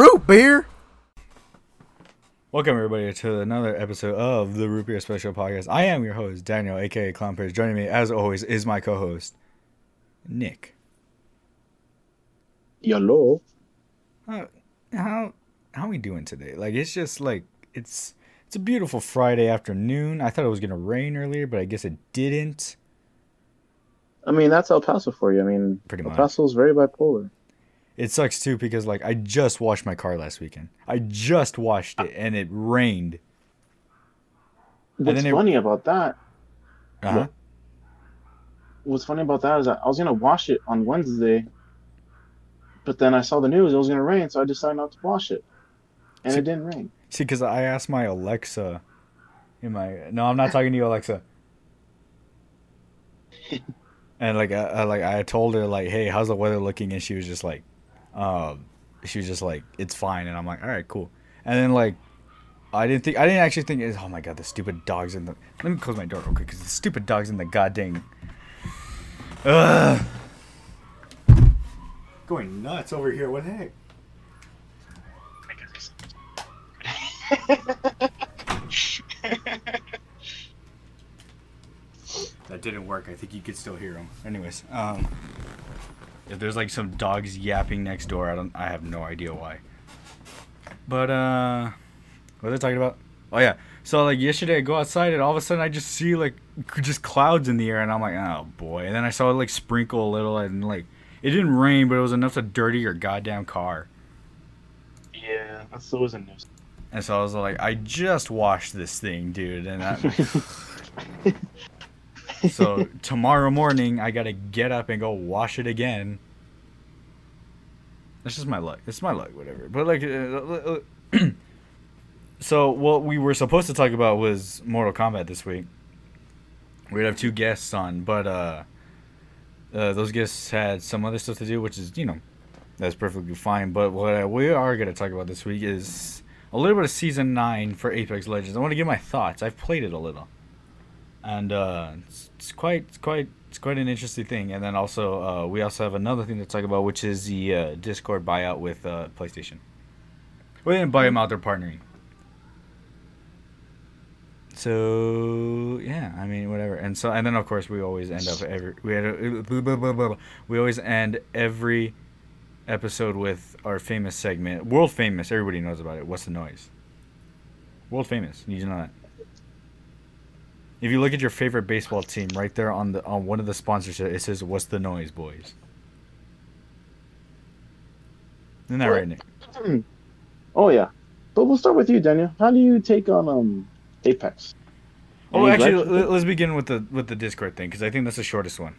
Root beer. Welcome everybody to another episode of the Root Beer Special Podcast. I am your host Daniel, aka Clown Prince. Joining me, as always, is my co-host Nick. Hello. How how how we doing today? Like it's just like it's it's a beautiful Friday afternoon. I thought it was gonna rain earlier, but I guess it didn't. I mean, that's El Paso for you. I mean, Pretty El much. Paso's very bipolar. It sucks too because like I just washed my car last weekend. I just washed it and it rained. What's it- funny about that? Uh-huh. What's funny about that is that I was gonna wash it on Wednesday, but then I saw the news it was gonna rain, so I decided not to wash it, and See- it didn't rain. See, because I asked my Alexa, in my no, I'm not talking to you, Alexa. and like, I, I like I told her like, hey, how's the weather looking? And she was just like, um, she was just like, it's fine. And I'm like, all right, cool. And then like, I didn't think I didn't actually think, oh my god, the stupid dogs in the. Let me close my door real quick because the stupid dogs in the goddamn. Ugh. Going nuts over here. What the heck? That didn't work. I think you could still hear them. Anyways, um, if there's like some dogs yapping next door, I don't. I have no idea why. But uh, what are they talking about? Oh yeah. So like yesterday, I go outside and all of a sudden I just see like just clouds in the air, and I'm like, oh boy. And then I saw it like sprinkle a little, and like it didn't rain, but it was enough to dirty your goddamn car. Yeah, that's always a news. And so I was like, I just washed this thing, dude, and I, so tomorrow morning I gotta get up and go wash it again. That's just my luck. It's my luck, whatever. But like, uh, uh, so what we were supposed to talk about was Mortal Kombat this week. We'd have two guests on, but uh, uh, those guests had some other stuff to do, which is you know, that's perfectly fine. But what we are gonna talk about this week is a little bit of season nine for Apex Legends. I want to give my thoughts. I've played it a little and uh, it's, it's quite it's quite it's quite an interesting thing. And then also uh, we also have another thing to talk about, which is the uh, Discord buyout with uh, PlayStation. We didn't buy them out; they're partnering. So yeah, I mean whatever. And so and then of course we always end up every we had a, blah, blah, blah, we always end every episode with our famous segment, world famous. Everybody knows about it. What's the noise? World famous. You know that. If you look at your favorite baseball team, right there on the on one of the sponsors, it says "What's the noise, boys?" Isn't that right, Nick? Oh yeah, but we'll start with you, Daniel. How do you take on um Apex? Oh, Any actually, let- it? let's begin with the with the Discord thing because I think that's the shortest one.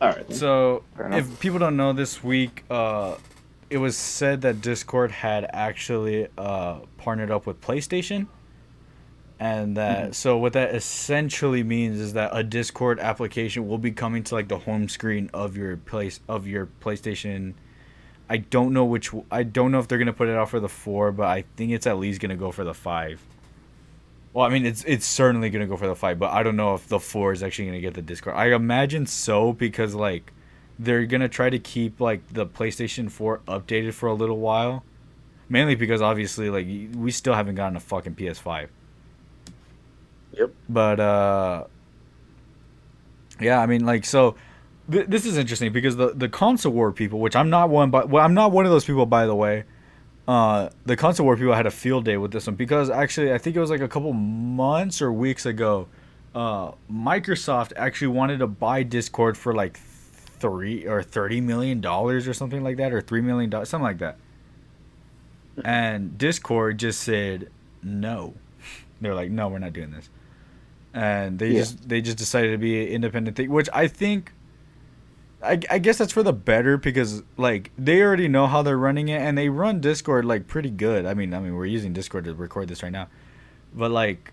all right. So, if people don't know, this week, uh, it was said that Discord had actually uh, partnered up with PlayStation, and that Mm-hmm. so what that essentially means is that a Discord application will be coming to like the home screen of your place of your PlayStation. I don't know which. I don't know if they're gonna put it out for the four, but I think it's at least gonna go for the five. Well, I mean, it's it's certainly gonna go for the five, but I don't know if the four is actually gonna get the Discord. I imagine so because like they're gonna try to keep like the PlayStation Four updated for a little while, mainly because obviously like we still haven't gotten a fucking PS5. Yep. But uh, yeah, I mean like so. Th- this is interesting because the the console war people, which I'm not one, but well, I'm not one of those people, by the way uh, the console war people had a field day with this one because actually I think it was like a couple months or weeks ago, uh, Microsoft actually wanted to buy Discord for like three or thirty million dollars or something like that, or three million dollars, something like that. And Discord just said no. They're like, no, we're not doing this. And they Yeah. just they just decided to be an independent thing, which I think I, I guess that's for the better because like they already know how they're running it and they run Discord like pretty good. I mean, I mean we're using Discord to record this right now, but like,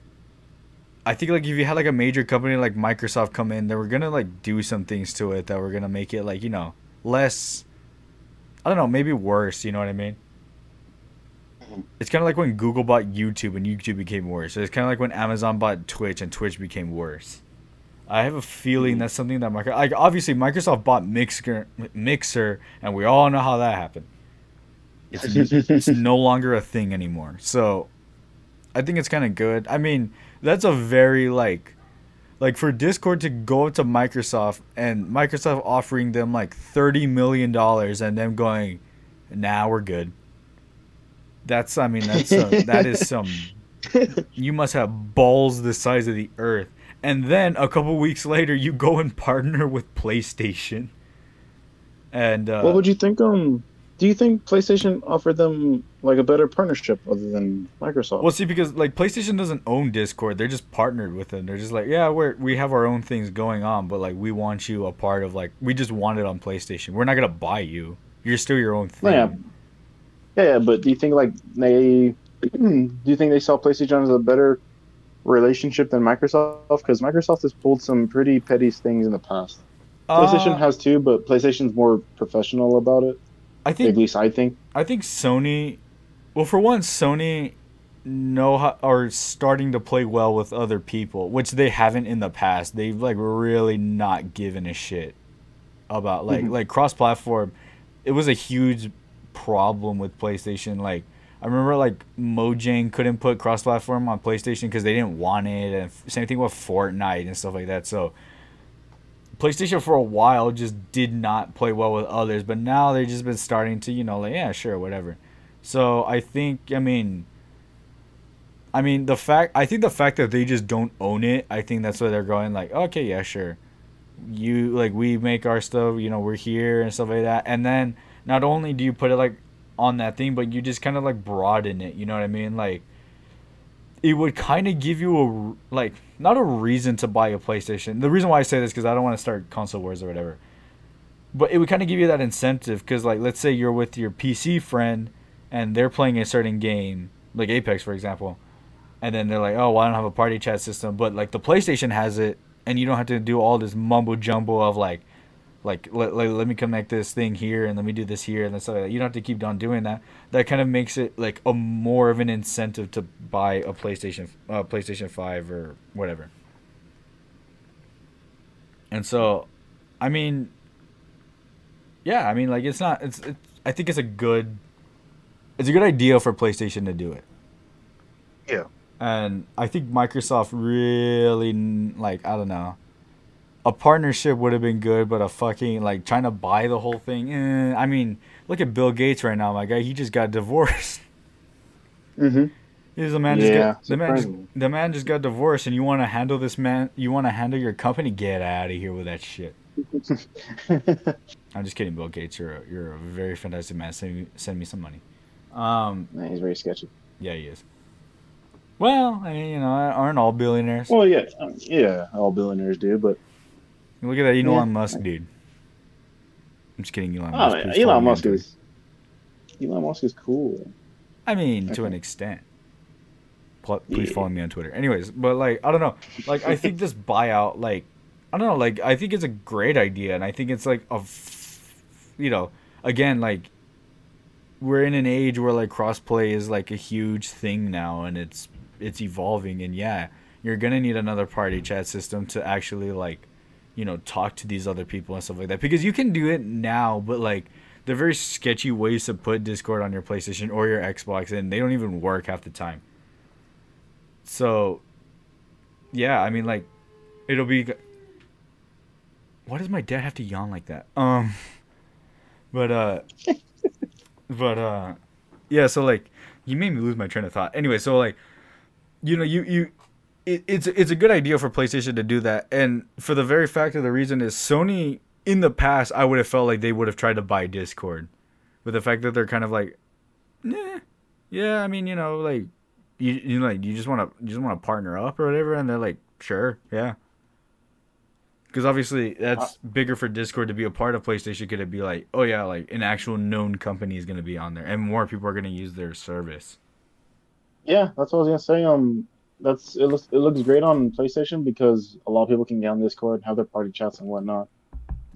I think like if you had like a major company like Microsoft come in, they were gonna like do some things to it that were gonna make it like you know less. I don't know, maybe worse. You know what I mean? It's kind of like when Google bought YouTube and YouTube became worse. It's kind of like when Amazon bought Twitch and Twitch became worse. I have a feeling hmm. that's something that Microsoft, like obviously Microsoft bought Mixer, Mixer, and we all know how that happened. It's, it's no longer a thing anymore. So I think it's kind of good. I mean, that's a very like like for Discord to go to Microsoft and Microsoft offering them like 30 million dollars and them going, "Nah, we're good." That's I mean, that's uh, that is some you must have balls the size of the earth. And then a couple weeks later, you go and partner with PlayStation. And uh, what would you think? Um, do you think PlayStation offered them like a better partnership other than Microsoft? Well, see, because like PlayStation doesn't own Discord, they're just partnered with them. They're just like, yeah, we're we have our own things going on, but like we want you a part of like we just want it on PlayStation. We're not gonna buy you. You're still your own thing. Yeah, yeah, but do you think like they do you think they saw PlayStation as a better relationship than Microsoft? Because Microsoft has pulled some pretty petty things in the past. PlayStation Uh, has too, but PlayStation's more professional about it. I think At least I think. I think Sony. Well, for one, Sony know how are starting to play well with other people, which they haven't in the past. They've like really not given a shit about like Mhm. like cross platform. It was a huge problem with PlayStation. Like I remember like Mojang couldn't put cross platform on PlayStation because they didn't want it, and same thing with Fortnite and stuff like that. So. PlayStation for a while just did not play well with others, but now they've just been starting to, you know, like yeah, sure, whatever. So I think, I mean, I mean the fact, I think the fact that they just don't own it, I think that's why they're going like, okay, yeah, sure, you like we make our stuff, you know, we're here and stuff like that, and then not only do you put it like on that thing, but you just kind of like broaden it, you know what I mean, like it would kind of give you a like not a reason to buy a PlayStation. The reason why I say this because I don't want to start console wars or whatever. But it would kind of give you that incentive because like let's say you're with your PC friend and they're playing a certain game like Apex for example, and then they're like, oh, well, I don't have a party chat system, but like the PlayStation has it, and you don't have to do all this mumbo jumbo of like. Like let, let, let me connect this thing here and let me do this here and stuff like that. You don't have to keep on doing that. That kind of makes it like a more of an incentive to buy a PlayStation, uh, PlayStation Five or whatever. And so, I mean, yeah, I mean, like it's not. It's. it's I think it's a good. It's a good idea for PlayStation to do it. Yeah. And I think Microsoft really like I don't know. A partnership would have been good, but a fucking like trying to buy the whole thing. Eh, I mean, look at Bill Gates right now, my guy. He just got divorced. Mm-hmm. He's the man just got, the man just, the man just got divorced, and you want to handle this man? You want to handle your company? Get out of here with that shit. I'm just kidding, Bill Gates. You're a, you're a very fantastic man. Send me, send me some money. Um, Nah, he's very sketchy. yeah, he is. Well, I mean, you know, aren't all billionaires? Well, yeah, um, yeah, all billionaires do, but Look at that Elon Yeah. Musk dude. I'm just kidding, Elon Musk. Elon Musk is Elon Musk is cool. I mean, to an extent. Please Yeah. follow me on Twitter. Anyways, but like, I don't know. Like, I think this buyout, like, I don't know. Like, I think it's a great idea, and I think it's like a, you know, again, like, we're in an age where like crossplay is like a huge thing now, and it's it's evolving, and yeah, you're gonna need another party chat system to actually like, you know, talk to these other people and stuff like that because you can do it now, but like. They're very sketchy ways to put Discord on your PlayStation or your Xbox, and they don't even work half the time. So, yeah, I mean, like, it'll be. Why does my dad have to yawn like that? Um, but uh, but uh, yeah. So like, you made me lose my train of thought. Anyway, so like, you know, you you. It, it's it's a good idea for PlayStation to do that, and for the very fact of the reason is Sony in the past I would have felt like they would have tried to buy Discord, with the fact that they're kind of like, nah, yeah, I mean you know like you you like you just want to you just want to partner up or whatever, and they're like, sure, yeah. Because obviously that's bigger for Discord to be a part of PlayStation. Could it be like, oh yeah, like an actual known company is gonna be on there, and more people are gonna use their service. Yeah, that's what I was gonna say. Um, that's it looks it looks great on PlayStation because a lot of people can get on Discord, and have their party chats and whatnot.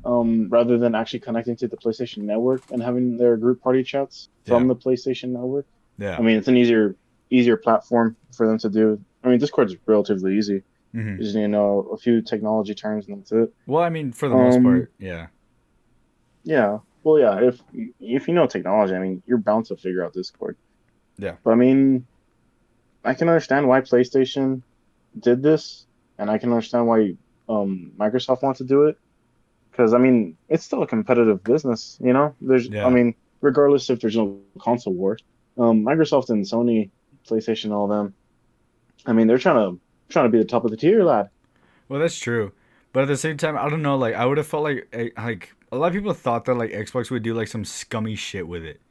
Um, rather than actually connecting to the PlayStation Network and having their group party chats from Yeah. the PlayStation Network. Yeah. I mean, it's an easier easier platform for them to do. I mean, Discord's relatively easy. hmm You just need to know a few technology terms and that's it. Well, I mean, for the most Um, part, yeah. Yeah. Well, yeah. If if you know technology, I mean, you're bound to figure out Discord. Yeah. But I mean, I can understand why PlayStation did this, and I can understand why um, Microsoft wants to do it. Because I mean, it's still a competitive business. You know, there's. Yeah. I mean, regardless if there's no console war, um, Microsoft and Sony, PlayStation, all of them. I mean, they're trying to trying to be the top of the tier, lad. Well, that's true, but at the same time, I don't know. Like, I would have felt like eh, like a lot of people thought that like Xbox would do like some scummy shit with it.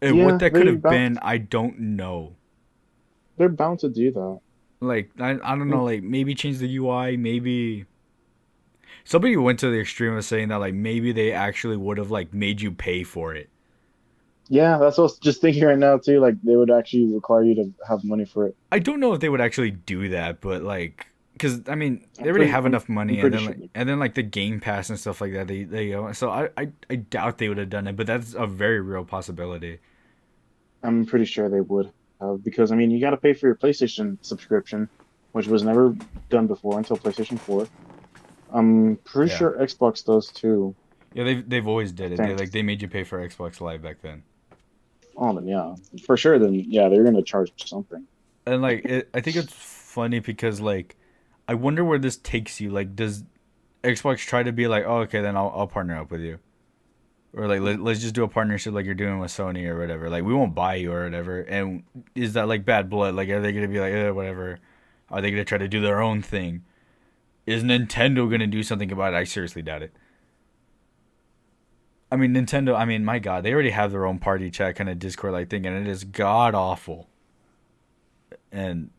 And Yeah, what that could have been, I don't know. They're bound to do that. Like, I, I don't know. Like, maybe change the UI. Maybe somebody went to the extreme of saying that like maybe they actually would have like made you pay for it. Yeah, that's what I was just thinking right now too. Like they would actually require you to have money for it. I don't know if they would actually do that, but like, because I mean, they already have enough money, and then like, sure. and then like the Game Pass and stuff like that. They they own. So I, I I doubt they would have done it, but that's a very real possibility. I'm pretty sure they would have because I mean you got to pay for your PlayStation subscription, which was never done before until PlayStation 4. I'm pretty Yeah. sure Xbox does too. Yeah, they've they've always did it. They like they made you pay for Xbox Live back then. Oh, then yeah, for sure. Then yeah, they're gonna charge something. And like, it, I think it's funny because like, I wonder where this takes you. Like, does Xbox try to be like, oh, okay, then I'll I'll partner up with you, or like let, let's just do a partnership like you're doing with Sony or whatever. Like, we won't buy you or whatever. And is that like bad blood? Like, are they gonna be like, eh, whatever? Are they gonna try to do their own thing? Is Nintendo gonna do something about it? I seriously doubt it. I mean, Nintendo. I mean, my God, they already have their own party chat kind of Discord like thing, and it is god awful. And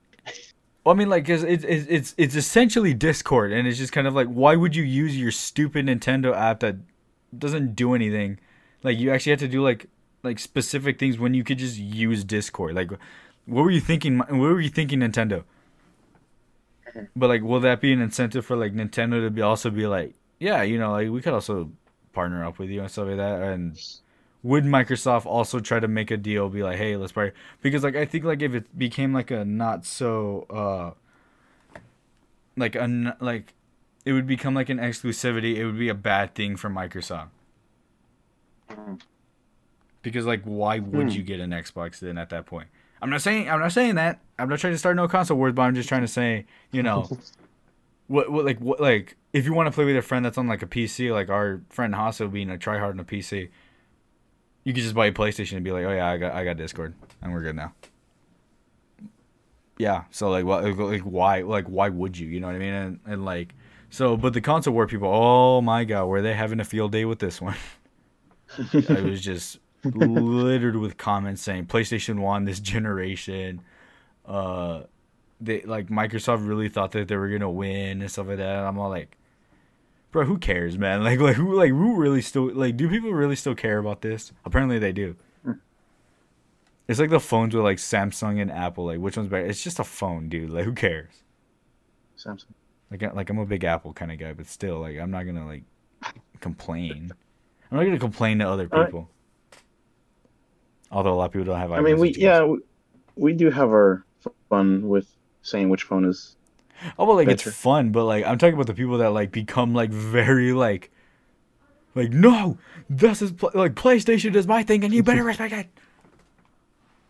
well, I mean, like, it's it's it's it's essentially Discord, and it's just kind of like, why would you use your stupid Nintendo app that doesn't do anything? Like, you actually have to do like like specific things when you could just use Discord. Like, what were you thinking? What were you thinking, Nintendo? But like, will that be an incentive for like Nintendo to be also be like, yeah, you know, like we could also partner up with you and stuff like that, and would Microsoft also try to make a deal, be like, hey, let's partner? Because like I think like if it became like a not so uh like a like it would become like an exclusivity, it would be a bad thing for Microsoft. Because like why would Hmm. you get an Xbox then at that point? I'm not saying I'm not saying that. I'm not trying to start no console wars, but I'm just trying to say, you know, what what like what like if you want to play with a friend that's on like a PC, like our friend Hasso being a tryhard on a PC, you could just buy a PlayStation and be like, oh yeah, I got I got Discord and we're good now. Yeah, so like what like, like why like why would you? You know what I mean? And and like so, but the console war people, oh my god, were they having a field day with this one? I was just littered with comments saying PlayStation won this generation. Uh, they like Microsoft really thought that they were gonna win and stuff like that. And I'm all like, bro, who cares, man? Like, like who, like who really still like? Do people really still care about this? Apparently, they do. It's like the phones with like Samsung and Apple. Like, which one's better? It's just a phone, dude. Like, who cares? Samsung. Like, like I'm a big Apple kind of guy, but still, like, I'm not gonna like complain. I'm not gonna complain to other people. Although a lot of people don't have. I mean, we yeah, we, we do have our fun with saying which phone is. Oh, well, like it's fun, but like I'm talking about the people that like become like very like, like no, this is pl- like PlayStation is my thing, and you better respect it.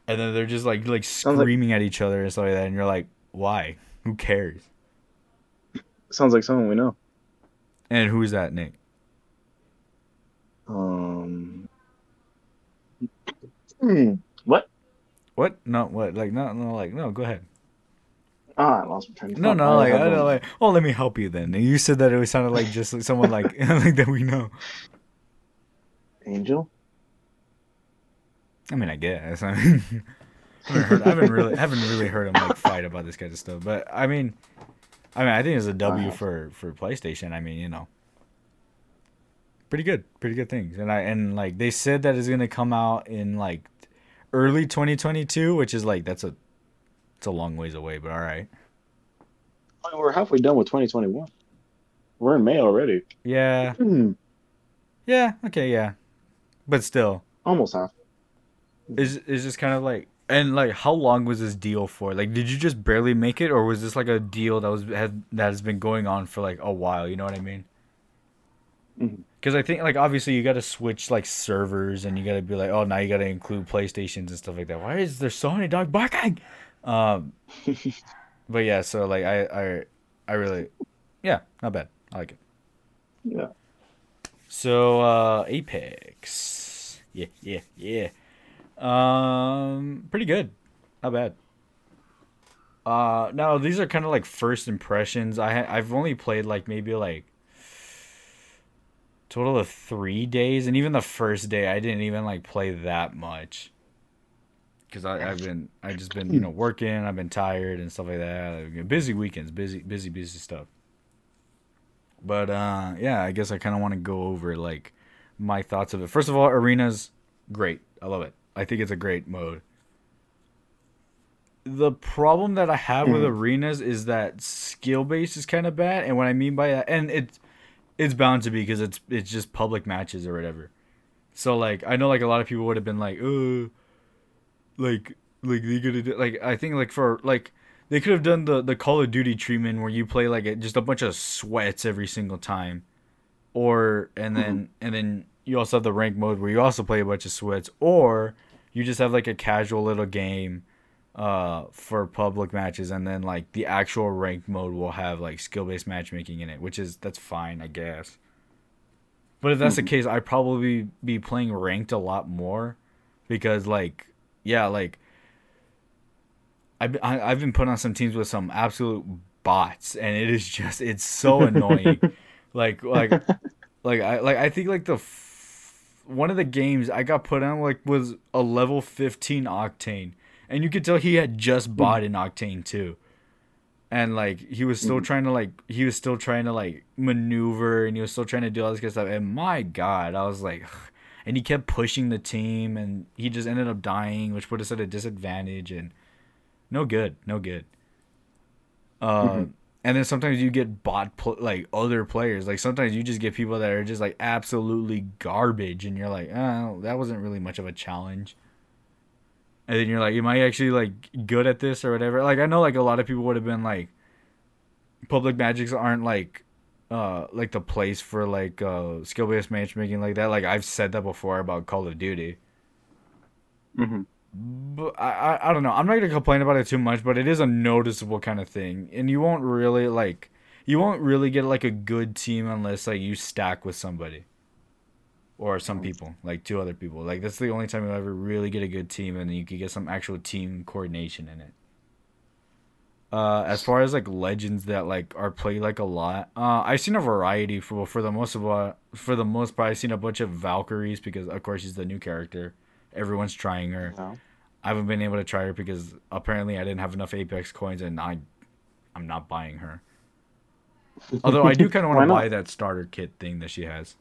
And then they're just like like like- screaming at each other and stuff like that, and you're like, why? Who cares? Sounds like someone we know. And who is that, Nick? Um. hmm, What? What? No, what? Like no, no, like no. Go ahead. Ah, I lost my train of No, thought. no, like I know, like oh, let me help you then. And you said that it sounded like just like someone like like that we know. Angel. I mean, I guess. I, mean, I, haven't heard, I haven't really, I haven't really heard him like fight about this kind of stuff. But I mean, I mean, I think it's a W Uh, for for PlayStation. I mean, you know, pretty good, pretty good things. And I and like they said that it's gonna come out in like early 2022, which is like that's a it's a long ways away. But all right, I mean, we're halfway done with 2021. We're in May already. yeah, Hmm, yeah, okay, yeah, but still, almost half. is is just kind of like and like how long was this deal for like did you just barely make it or was this like a deal that was had that has been going on for like a while you know what i mean. Because I think like obviously you got to switch like servers and you got to be like, oh, now you got to include PlayStations and stuff like that. Why is there so many dog barking? Um, but yeah, so like I I I really, yeah, not bad. I like it. Yeah. So uh Apex. Yeah, yeah, yeah. Um pretty good. Not bad. Uh now these are kind of like first impressions. I ha- I've only played like maybe like total of 3 days and even the first day I didn't even like play that much. I I've been I just been, you know, working, I've been tired and stuff like that. Busy weekends, busy busy busy stuff. But uh, yeah, I guess I kind of want to go over like my thoughts of it. First of all, arenas great. I love it. I think it's a great mode. The problem that I have with Mhm. arenas is that skill base is kind of bad, and what I mean by that, and it's it's bound to be because it's it's just public matches or whatever. So like I know like a lot of people would have been like, uh, like like they could have like I think like for like they could have done the the Call of Duty treatment where you play like a, just a bunch of sweats every single time, or and then and then you also have the rank mode where you also play a bunch of sweats, or you just have like a casual little game uh for public matches and then like the actual ranked mode will have like skill based matchmaking in it which is that's fine i guess. But if that's the case i'd probably be playing ranked a lot more because like yeah like I've, I- I've been put on some teams with some absolute bots and it is just it's so annoying. Like like like i like i think like the one of the games i got put on like was a level 15 octane. And you could tell he had just bought an octane too. And like he was still Mhm. trying to like he was still trying to like maneuver and he was still trying to do all this good stuff. And my god i was like and he kept pushing the team and he just ended up dying which put us at a disadvantage and no good no good. Uh Mhm. And then sometimes you get bot pl- like other players. Like sometimes you just get people that are just like absolutely garbage and you're like oh that wasn't really much of a challenge. And then you're like am i actually like good at this or whatever? Like i know like a lot of people would have been like public magics aren't like uh like the place for like uh skill based matchmaking like that. Like i've said that before about call of duty. Hmm but I, I I don't know. I'm not gonna complain about it too much, but it is a noticeable kind of thing, and you won't really like you won't really get like a good team unless like you stack with somebody or some people, like two other people. Like that's the only time you'll ever really get a good team, and you can get some actual team coordination in it. Uh, as far as like legends that like are played like a lot, uh, I've seen a variety for for the most of uh, for the most part. I've seen a bunch of Valkyries because of course she's the new character. Everyone's trying her. No. I haven't been able to try her because apparently I didn't have enough Apex coins and I, I'm not buying her. Although I do kind of want to buy that starter kit thing that she has.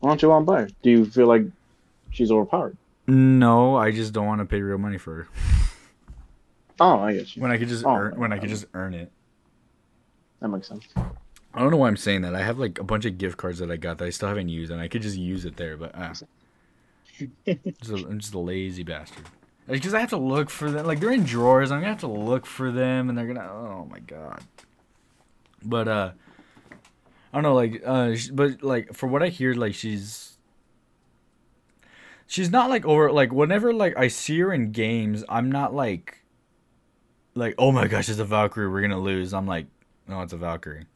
Why don't you want to buy her? Do you feel like she's overpowered? No, I just don't want to pay real money for her Oh, I get you. when I could just Oh, earn when I could just earn it. That makes sense. I don't know why I'm saying that. I have like a bunch of gift cards that I got that I still haven't used, and I could just use it there. But uh, just a, I'm just a lazy bastard. Because I have to look for them. Like they're in drawers. I'm gonna have to look for them, and they're gonna. Oh my god. But uh, I don't know. Like uh, but like for what I hear, like she's. She's not like over like whenever like I see her in games, I'm not like. Like oh my gosh, it's a Valkyrie. We're gonna lose. I'm like, no, it's a Valkyrie.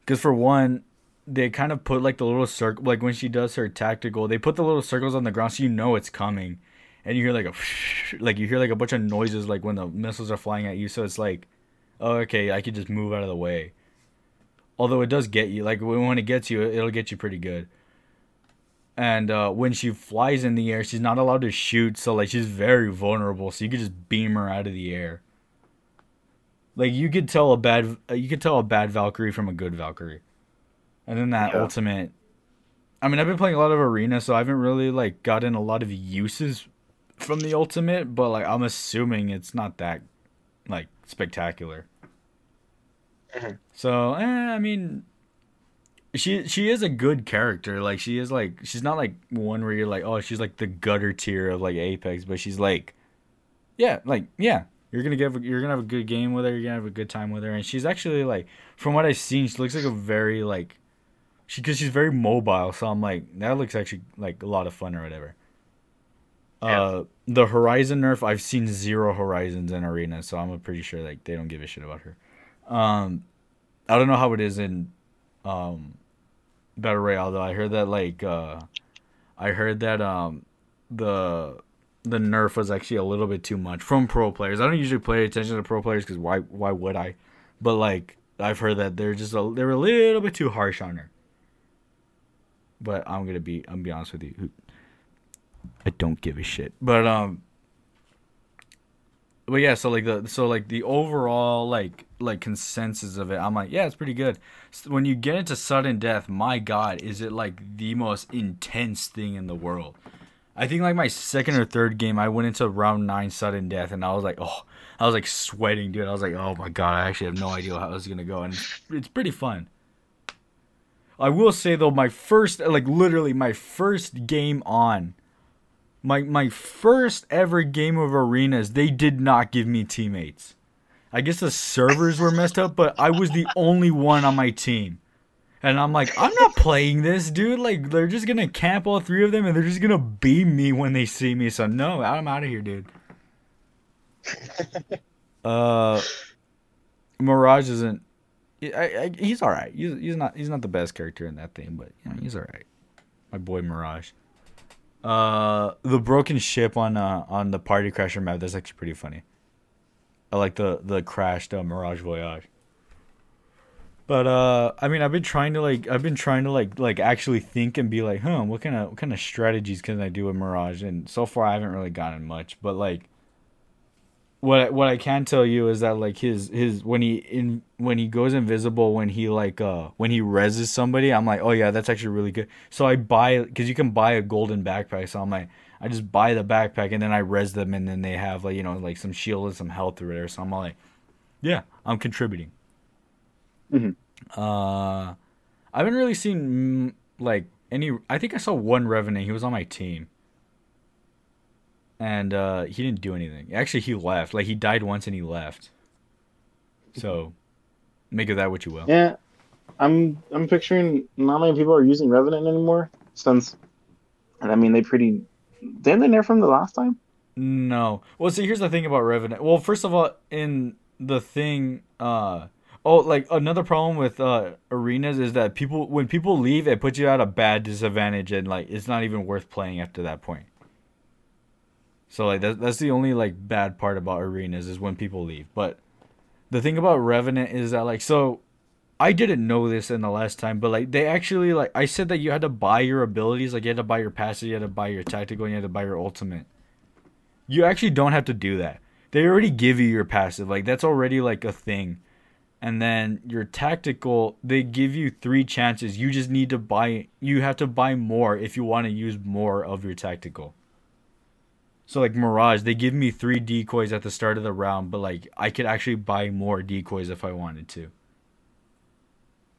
Because for one, they kind of put like the little circle, like when she does her tactical, they put the little circles on the ground so you know it's coming, and you hear like a, like you hear like a bunch of noises like when the missiles are flying at you. So it's like, oh okay, I could just move out of the way. Although it does get you, like when it gets you, it'll get you pretty good. And uh, when she flies in the air, she's not allowed to shoot, so like she's very vulnerable. So you could just beam her out of the air. Like you could tell a bad, you could tell a bad Valkyrie from a good Valkyrie. And then that Yeah. ultimate. I mean, I've been playing a lot of arena, so I haven't really like gotten a lot of uses from the ultimate. But like, I'm assuming it's not that like spectacular. Mhm. So, eh, I mean, she she is a good character. Like she is like she's not like one where you're like, oh, she's like the gutter tier of like Apex, but she's like, yeah, like yeah, you're gonna get you're gonna have a good game with her. You're gonna have a good time with her, and she's actually like, from what I've seen, she looks like a very like, She because she's very mobile, so I'm like that looks actually like a lot of fun or whatever. Uh, the Horizon nerf, I've seen zero Horizons in Arena, so I'm pretty sure like they don't give a shit about her. Um, I don't know how it is in um, Battle Royale though. I heard that like uh, I heard that um, the the nerf was actually a little bit too much from pro players. I don't usually pay attention to pro players because why why would I? But like I've heard that they're just a, they're a little bit too harsh on her. But I'm gonna be I'm gonna be honest with you. I don't give a shit. But um but yeah, so like the so like the overall like like consensus of it, I'm like, yeah, it's pretty good. So when you get into sudden death, my god, is it like the most intense thing in the world. I think like my second or third game, I went into round nine sudden death, and I was like, oh, I was like sweating, dude. I was like, oh my god, I actually have no idea how this is gonna go, and it's pretty fun. I will say though, my first, like literally my first game on, my my first ever game of arenas, they did not give me teammates. I guess the servers were messed up, but I was the only one on my team. And I'm like, I'm not playing this, dude. Like, they're just gonna camp all three of them, and they're just gonna beam me when they see me. So no, I'm out of here, dude. uh, Mirage isn't. I, I, he's all right. He's, he's not. He's not the best character in that thing, but you know, he's all right. My boy Mirage. Uh, the broken ship on uh on the Party Crasher map. That's actually pretty funny. I like the the crashed uh, Mirage Voyage. But uh, I mean, I've been trying to like, I've been trying to like, like actually think and be like, huh, what kind of, what kind of strategies can I do with Mirage? And so far, I haven't really gotten much. But like, what what I can tell you is that like his his when he in when he goes invisible when he like uh when he reses somebody I'm like oh yeah that's actually really good. So I buy because you can buy a golden backpack so I'm like I just buy the backpack and then I res them and then they have like you know like some shield and some health or whatever so I'm like yeah I'm contributing. Mhm. uh I haven't really seen mm, like any I think I saw one revenant. He was on my team and uh, he didn't do anything. Actually, he left. Like he died once and he left. So, make of that what you will. Yeah, I'm I'm picturing not many people are using Revenant anymore since, and I mean they pretty didn't they nerf from the last time? No. Well, see, here's the thing about Revenant. Well, first of all, in the thing, uh, oh, like another problem with uh arenas is that people when people leave, it puts you at a bad disadvantage, and like it's not even worth playing after that point. So like that, that's the only like bad part about arenas is when people leave. But the thing about Revenant is that like so I didn't know this in the last time, but like they actually like I said that you had to buy your abilities, like you had to buy your passive, you had to buy your tactical, and you had to buy your ultimate. You actually don't have to do that. They already give you your passive. Like that's already like a thing. And then your tactical, they give you three chances. You just need to buy you have to buy more if you want to use more of your tactical. So like Mirage, they give me three decoys at the start of the round, but like I could actually buy more decoys if I wanted to.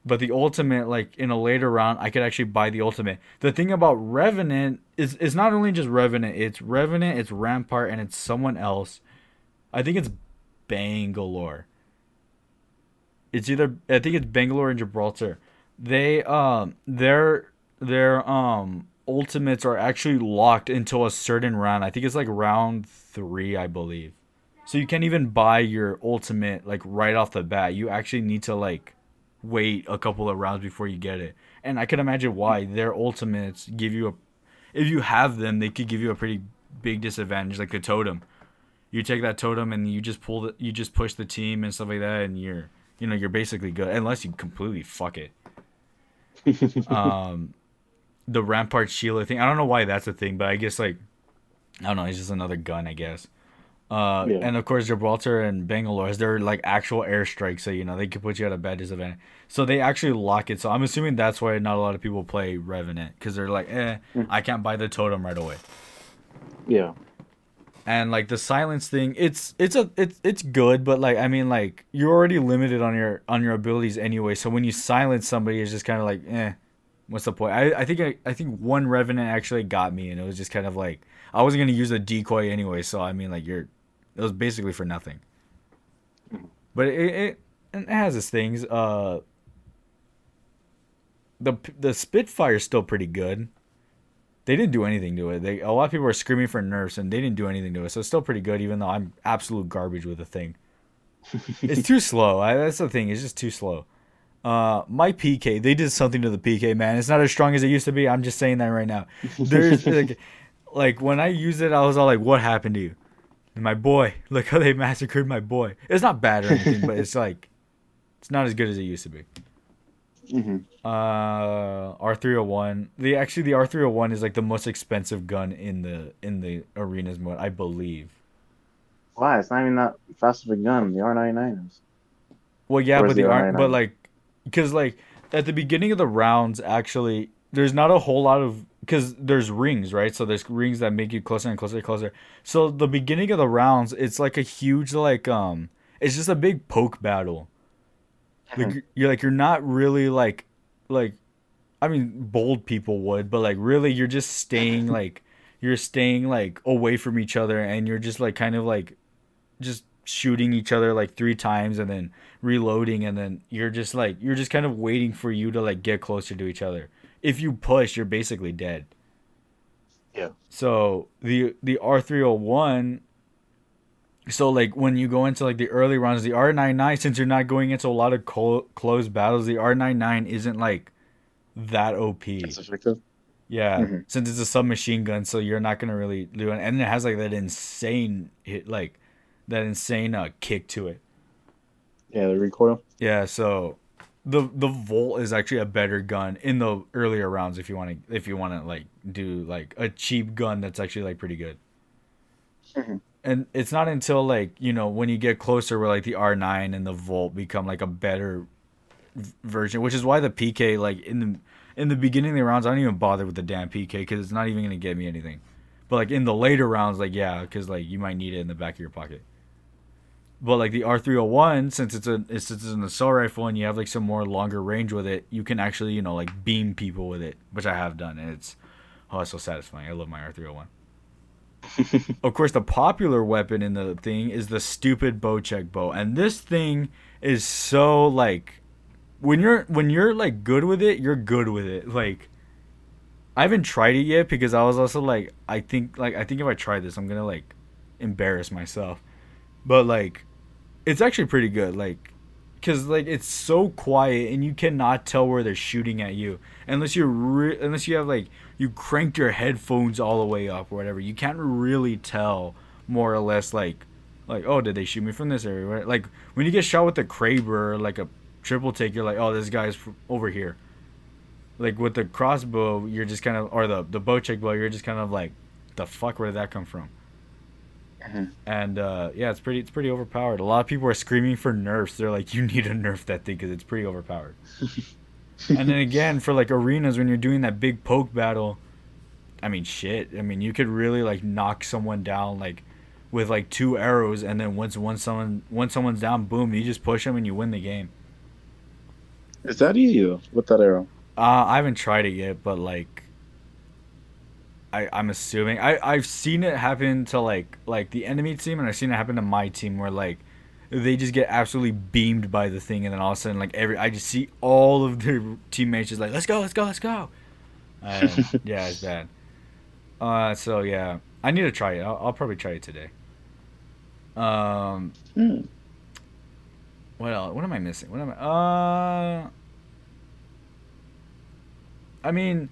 But the ultimate, like in a later round, I could actually buy the ultimate. The thing about Revenant is it's not only just Revenant, it's Revenant, it's Rampart, and it's someone else. I think it's Bangalore. It's either I think it's Bangalore and Gibraltar. They um their their um ultimates are actually locked until a certain round. I think it's like round three, I believe. So you can't even buy your ultimate like right off the bat. You actually need to like wait a couple of rounds before you get it. And I can imagine why their ultimates give you a if you have them, they could give you a pretty big disadvantage like the totem. You take that totem and you just pull the you just push the team and stuff like that and you're you know, you're basically good unless you completely fuck it. um the Rampart Sheila thing. I don't know why that's a thing, but I guess like I don't know, it's just another gun, I guess. Uh, Yeah. and of course Gibraltar and Bangalore, they're like actual airstrikes, so you know they could put you at a bad disadvantage. So they actually lock it. So I'm assuming that's why not a lot of people play Revenant because they're like, eh, Mm. I can't buy the totem right away. Yeah. And like the silence thing, it's it's a it's it's good, but like I mean like you're already limited on your on your abilities anyway. So when you silence somebody, it's just kind of like, eh, what's the point? I, I think I, I think one revenant actually got me, and it was just kind of like I wasn't gonna use a decoy anyway. So I mean like you're it was basically for nothing. But it it, it has its things. Uh, the the Spitfire's still pretty good. They didn't do anything to it. They a lot of people were screaming for nerfs, and they didn't do anything to it. So it's still pretty good, even though I'm absolute garbage with the thing. it's too slow. I, that's the thing. It's just too slow. Uh, my PK, they did something to the PK, man. It's not as strong as it used to be. I'm just saying that right now. There's like, like when I used it, I was all like, "What happened to you?" And my boy, look how they massacred my boy. It's not bad or anything, but it's like, it's not as good as it used to be. hmm Uh, R three hundred one. The actually the R three hundred one is like the most expensive gun in the in the arenas mode, I believe. Why? It's not even that fast of a gun. The R99 is. Well, yeah, Where's but the the R, R99? but like, because like at the beginning of the rounds, actually, there's not a whole lot of because there's rings, right? So there's rings that make you closer and closer and closer. So the beginning of the rounds, it's like a huge like um, it's just a big poke battle. Like Mhm. you're- you're like you're not really like like, I mean, bold people would, but like really, you're just staying like you're staying like away from each other, and you're just like kind of like just shooting each other like three times and then reloading and then you're just like you're just kind of waiting for you to like get closer to each other if you push you're basically dead Yeah. so the the r301 so like when you go into like the early rounds the r99 since you're not going into a lot of co- close battles the r99 isn't like that op It's effective. yeah, Mhm. since it's a submachine gun, so you're not gonna really do it, and it has like that insane hit, like that insane uh, kick to it. Yeah, the recoil. Yeah, so the the Volt is actually a better gun in the earlier rounds if you want to if you want to like do like a cheap gun that's actually like pretty good. Mhm. And it's not until like you know when you get closer where like the R9 and the Volt become like a better v- version, which is why the PK like in the in the beginning of the rounds I don't even bother with the damn PK because it's not even gonna get me anything. But like in the later rounds, like yeah, because like you might need it in the back of your pocket. But like the R three hundred one, since it's a since it's an assault rifle and you have like some more longer range with it, you can actually you know like beam people with it, which I have done, and it's oh it's so satisfying. I love my R three hundred one. of course, the popular weapon in the thing is the stupid Bocek bow, and this thing is so like when you're when you're like good with it, you're good with it. Like I haven't tried it yet because I was also like I think like I think if I try this, I'm gonna like embarrass myself. But like it's actually pretty good. Like because like it's so quiet and you cannot tell where they're shooting at you unless you're re- unless you have like you cranked your headphones all the way up or whatever. You can't really tell more or less like like oh did they shoot me from this area? Right? Like when you get shot with a Kraber or like a triple take, you're like oh this guy's over here. Like with the crossbow, you're just kind of or the the Bocek bow, you're just kind of like the fuck where did that come from? Mhm. And uh, yeah, it's pretty it's pretty overpowered. A lot of people are screaming for nerfs. They're like, you need to nerf that thing because it's pretty overpowered. and then again, for like arenas when you're doing that big poke battle, I mean shit. I mean you could really like knock someone down like with like two arrows, and then once once someone once someone's down, boom, you just push them and you win the game. Is that easy with that arrow? Uh, I haven't tried it yet, but like, I I'm assuming I I've seen it happen to like like the enemy team, and I've seen it happen to my team where like they just get absolutely beamed by the thing, and then all of a sudden like every I just see all of their teammates just like let's go, let's go, let's go. Um, yeah, it's bad. Uh, so yeah, I need to try it. I'll, I'll probably try it today. Um, Hmm. what else? What am I missing? What am I? Uh, I mean,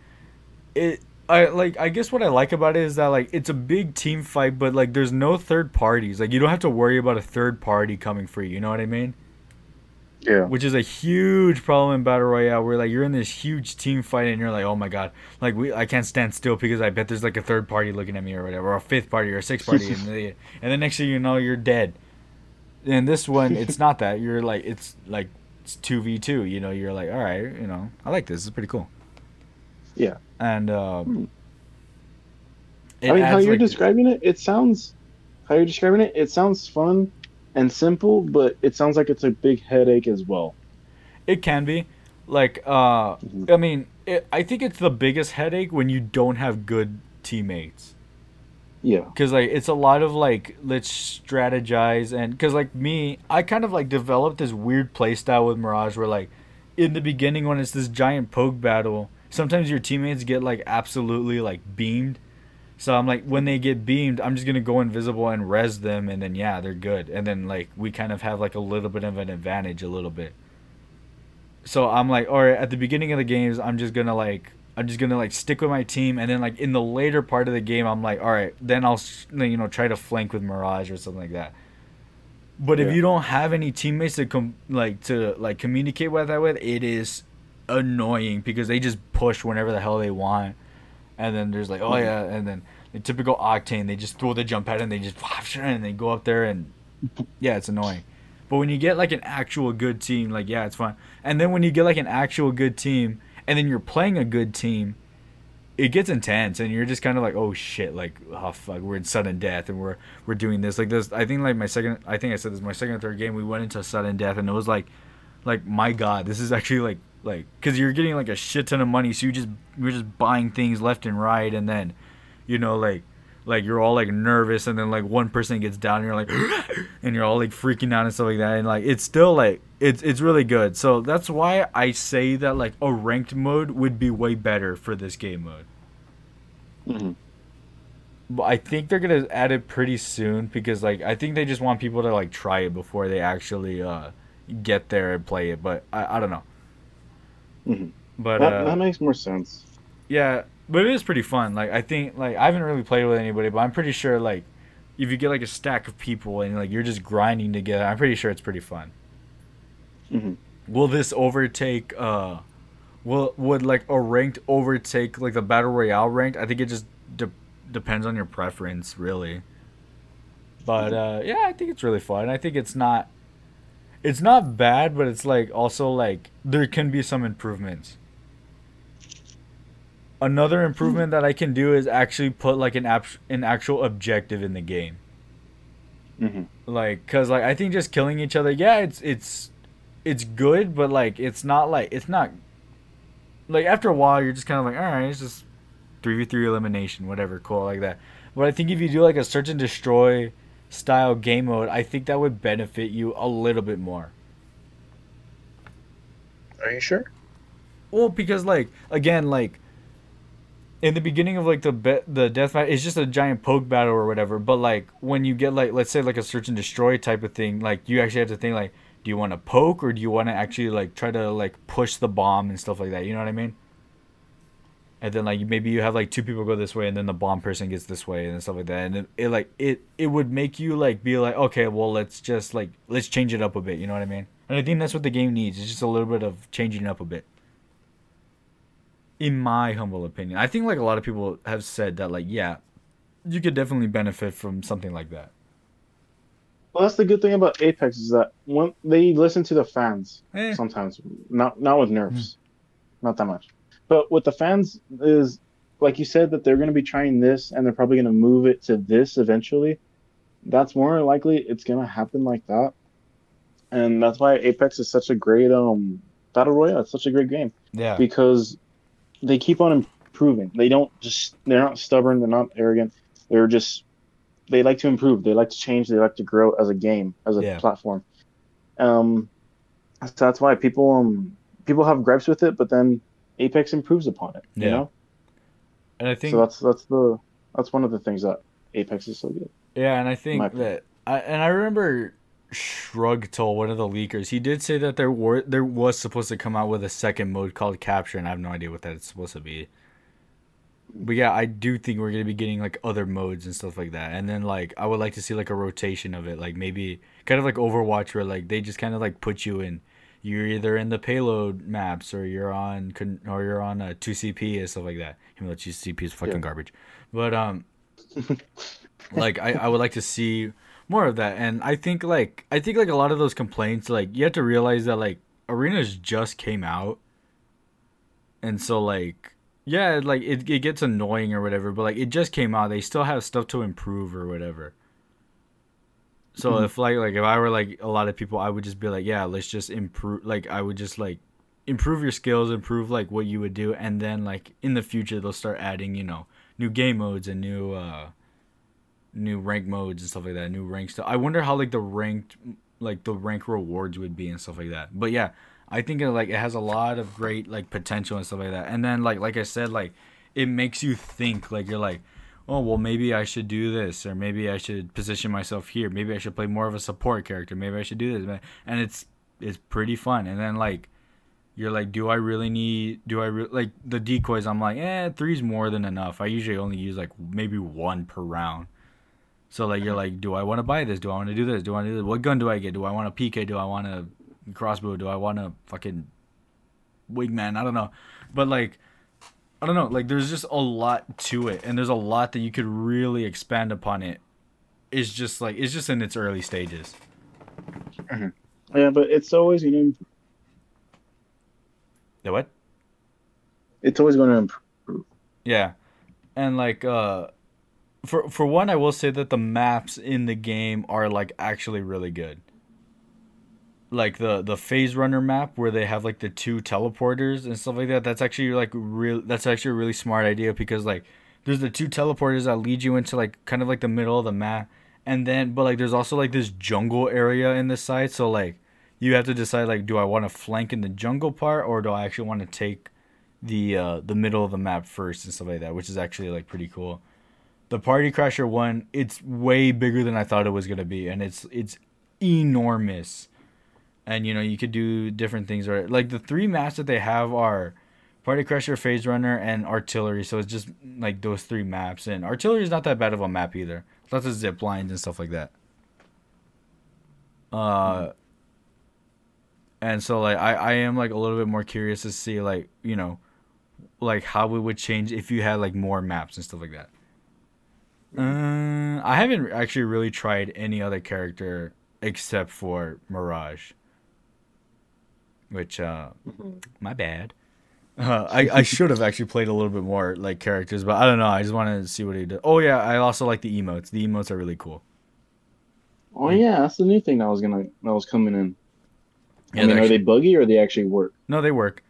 it. I like. I guess what I like about it is that like it's a big team fight, but like there's no third parties. Like you don't have to worry about a third party coming for you. You know what I mean? Yeah. Which is a huge problem in battle royale, where like you're in this huge team fight and you're like, oh my god, like we I can't stand still because I bet there's like a third party looking at me or whatever, or a fifth party or a sixth party, and the and the next thing you know you're dead. And this one, it's not that. You're like it's like it's two v two. You know, you're like, all right, you know, I like this. It's pretty cool. Yeah. And uh, Hmm. I mean, how you're like- describing it, it sounds. How you're describing it, it sounds fun and simple, but it sounds like it's a big headache as well. It can be. Like, uh, Mhm. I mean, it, I think it's the biggest headache when you don't have good teammates. Yeah. Because, like, it's a lot of, like, let's strategize. And, because, like, me, I kind of, like, developed this weird playstyle with Mirage where, like, in the beginning when it's this giant poke battle, sometimes your teammates get like absolutely like beamed. So I'm like, when they get beamed, I'm just gonna go invisible and res them, and then yeah, they're good. And then like we kind of have like a little bit of an advantage, a little bit. So I'm like, all right, at the beginning of the games, I'm just gonna like, I'm just gonna like stick with my team, and then like in the later part of the game, I'm like, all right, then I'll you know try to flank with Mirage or something like that. But if you don't have any teammates to com- like to like communicate with that with, it is annoying because they just push whenever the hell they want, and then there's like, oh Mhm. yeah, and then the typical Octane, they just throw the jump pad and they just and they go up there and yeah, it's annoying. But when you get like an actual good team, like yeah, it's fun. And then when you get like an actual good team, and then you're playing a good team, it gets intense, and you're just kind of like, oh shit, like oh fuck, we're in sudden death, and we're we're doing this like this. I think like my second, I think I said this my second or third game, we went into sudden death, and it was like, like my god, this is actually like like because you're getting like a shit ton of money, so you just you're just buying things left and right, and then, you know like like you're all like nervous and then like one person gets down and you're like and you're all like freaking out and stuff like that and like it's still like it's it's really good. So that's why i say that like a ranked mode would be way better for this game mode. Hmm but i think they're gonna add it pretty soon because like i think they just want people to like try it before they actually uh get there and play it but i, I don't know hmm but that, uh that makes more sense. Yeah, but it is pretty fun. Like I think like I haven't really played with anybody, but I'm pretty sure like if you get like a stack of people and like you're just grinding together, I'm pretty sure it's pretty fun. hmm Will this overtake uh will would like a ranked overtake like the battle royale ranked? I think it just de- depends on your preference, really. But uh yeah, I think it's really fun. I think it's not it's not bad, but it's like also like there can be some improvements. Another improvement that I can do is actually put like an app an actual objective in the game. hmm Like cuz like I think just killing each other, yeah, it's it's it's good, but like it's not like it's not like after a while you're just kind of like, all right, it's just 3v3 elimination, whatever, cool like that. But I think if you do like a search and destroy style game mode, I think that would benefit you a little bit more. Are you sure? Well, because like again, like in the beginning of like the be- the death match, it's just a giant poke battle or whatever. But like when you get like let's say like a search and destroy type of thing, like you actually have to think like, do you want to poke or do you want to actually like try to like push the bomb and stuff like that? You know what I mean? And then like maybe you have like two people go this way and then the bomb person gets this way and stuff like that. And it, it like it it would make you like be like okay, well let's just like let's change it up a bit. You know what I mean? And I think that's what the game needs. It's just a little bit of changing it up a bit in my humble opinion. I think like a lot of people have said that like yeah, you could definitely benefit from something like that. Well, that's the good thing about Apex is that when they listen to the fans Eh, sometimes, not not with nerfs, not that much, but with the fans is like you said that they're going to be trying this and they're probably going to move it to this eventually. That's more likely it's going to happen like that, and that's why Apex is such a great um battle royale. It's such a great game yeah. because they keep on improving. They don't just they're not stubborn, they're not arrogant. They're just they like to improve. They like to change. They like to grow as a game, as a Yeah. platform. Um, so that's why people um people have gripes with it, but then Apex improves upon it. You Yeah. know, And I think so that's that's the that's one of the things that Apex is so good. Yeah, and I think that I and I remember Shrugtal one of the leakers. He did say that there were there was supposed to come out with a second mode called Capture, and I have no idea what that's supposed to be. But yeah, I do think we're gonna be getting like other modes and stuff like that, and then like I would like to see like a rotation of it, like maybe kind of like Overwatch, where like they just kind of like put you in. You're either in the payload maps, or you're on con- or you're on a two CP and stuff like that. Even though two CP is fucking Yeah. garbage, but um, like I, I would like to see more of that. And i think like i think like a lot of those complaints like you have to realize that like arenas just came out. And so like yeah like it, it gets annoying or whatever but like it just came out. They still have stuff to improve or whatever so Mhm. if like like if i were like a lot of people i would just be like yeah let's just improve like i would just like improve your skills improve like what you would do and then like in the future they'll start adding you know new game modes and new uh new rank modes and stuff like that new rank stuff i wonder how like the ranked like the rank rewards would be and stuff like that but yeah I think it, like it has a lot of great like potential and stuff like that. And then like like I said, like it makes you think. Like you're like, oh well, maybe I should do this, or maybe I should position myself here. Maybe I should play more of a support character. Maybe I should do this, and it's it's pretty fun. And then like you're like, do I really need? Do I re-? like the decoys? I'm like, eh, three's more than enough. I usually only use like maybe one per round. So like you're like, do I want to buy this? Do I want to do this? Do I want to do this? What gun do I get? Do I want a PK? Do I want a crossbow? Do I want a fucking wingman? I don't know, but like. I don't know, like there's just a lot to it and there's a lot that you could really expand upon it. It's just like it's just in its early stages. Mm-hmm. Yeah, but it's always you know the what? It's always going to improve. Yeah, and like uh, for for one, I will say that the maps in the game are like actually really good. Like the the phase runner map where they have like the two teleporters and stuff like that. That's actually like real. That's actually a really smart idea because like there's the two teleporters that lead you into like kind of like the middle of the map, and then but like there's also like this jungle area in the side. So like you have to decide like, do I want to flank in the jungle part or do I actually want to take the uh, the middle of the map first and stuff like that, which is actually like pretty cool. The Party Crasher one, it's way bigger than I thought it was gonna be, and it's it's enormous. And you know you could do different things. Or like the three maps that they have are Party crasher Phase Runner, and Artillery. So it's just like those three maps. And Artillery is not that bad of a map either. Lots of zip lines and stuff like that. Uh, and so like I, I am like a little bit more curious to see like you know like how it would change if you had like more maps and stuff like that uh, i haven't actually really tried any other character except for mirage which uh mm-hmm. my bad uh, I, I should have actually played a little bit more like characters but i don't know i just wanted to see what he did oh yeah i also like the emotes the emotes are really cool oh yeah that's the new thing that was gonna that was coming in yeah, I mean, are they buggy or they actually work? No, they work.